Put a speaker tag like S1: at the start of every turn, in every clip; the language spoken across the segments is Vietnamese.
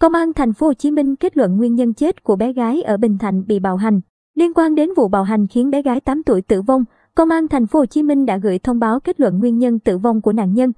S1: Công an thành phố Hồ Chí Minh kết luận nguyên nhân chết của bé gái ở Bình Thạnh bị bạo hành. Liên quan đến vụ bạo hành khiến bé gái 8 tuổi tử vong, Công an thành phố Hồ Chí Minh đã gửi thông báo kết luận nguyên nhân tử vong của nạn nhân.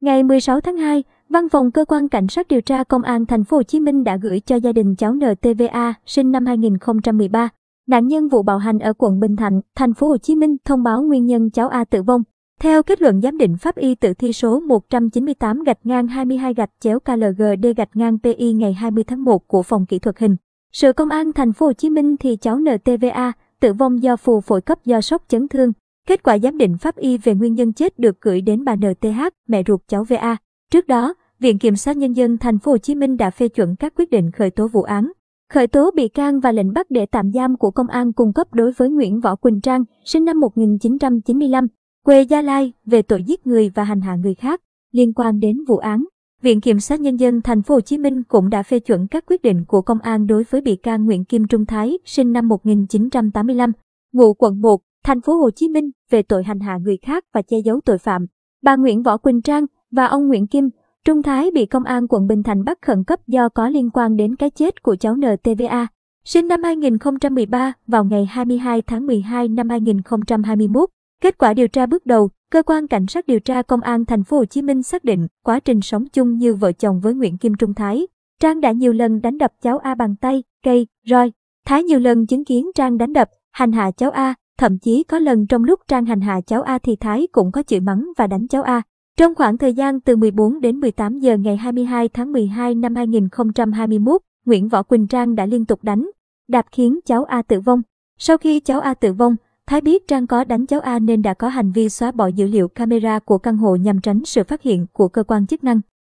S1: Ngày 16 tháng 2, Văn phòng cơ quan cảnh sát điều tra công an thành phố Hồ Chí Minh đã gửi cho gia đình cháu NTVA sinh năm 2013, nạn nhân vụ bạo hành ở quận Bình Thạnh, thành phố Hồ Chí Minh thông báo nguyên nhân cháu A tử vong. Theo kết luận giám định pháp y tử thi số 198 gạch ngang 22 gạch chéo KLGD gạch ngang PI ngày 20 tháng 1 của phòng kỹ thuật hình, sự công an thành phố Hồ Chí Minh thì cháu NTVA tử vong do phù phổi cấp do sốc chấn thương. Kết quả giám định pháp y về nguyên nhân chết được gửi đến bà NTH, mẹ ruột cháu VA. Trước đó, Viện Kiểm sát Nhân dân thành phố Hồ Chí Minh đã phê chuẩn các quyết định khởi tố vụ án, khởi tố bị can và lệnh bắt để tạm giam của công an cung cấp đối với Nguyễn Võ Quỳnh Trang, sinh năm 1995, quê Gia Lai, về tội giết người và hành hạ người khác. Liên quan đến vụ án, Viện Kiểm sát Nhân dân thành phố Hồ Chí Minh cũng đã phê chuẩn các quyết định của công an đối với bị can Nguyễn Kim Trung Thái, sinh năm 1985, ngụ quận 1, thành phố Hồ Chí Minh về tội hành hạ người khác và che giấu tội phạm. Bà Nguyễn Võ Quỳnh Trang và ông Nguyễn Kim Trung Thái bị công an quận Bình Thạnh bắt khẩn cấp do có liên quan đến cái chết của cháu NTVA, sinh năm 2013 vào ngày 22 tháng 12 năm 2021. Kết quả điều tra bước đầu, cơ quan cảnh sát điều tra công an thành phố Hồ Chí Minh xác định quá trình sống chung như vợ chồng với Nguyễn Kim Trung Thái, Trang đã nhiều lần đánh đập cháu A bằng tay, cây, roi. Thái nhiều lần chứng kiến Trang đánh đập, hành hạ cháu A, thậm chí có lần trong lúc Trang hành hạ cháu A thì Thái cũng có chửi mắng và đánh cháu A. Trong khoảng thời gian từ 14 đến 18 giờ ngày 22 tháng 12 năm 2021, Nguyễn Võ Quỳnh Trang đã liên tục đánh, đạp khiến cháu A tử vong. Sau khi cháu A tử vong, Thái biết Trang có đánh cháu A nên đã có hành vi xóa bỏ dữ liệu camera của căn hộ nhằm tránh sự phát hiện của cơ quan chức năng.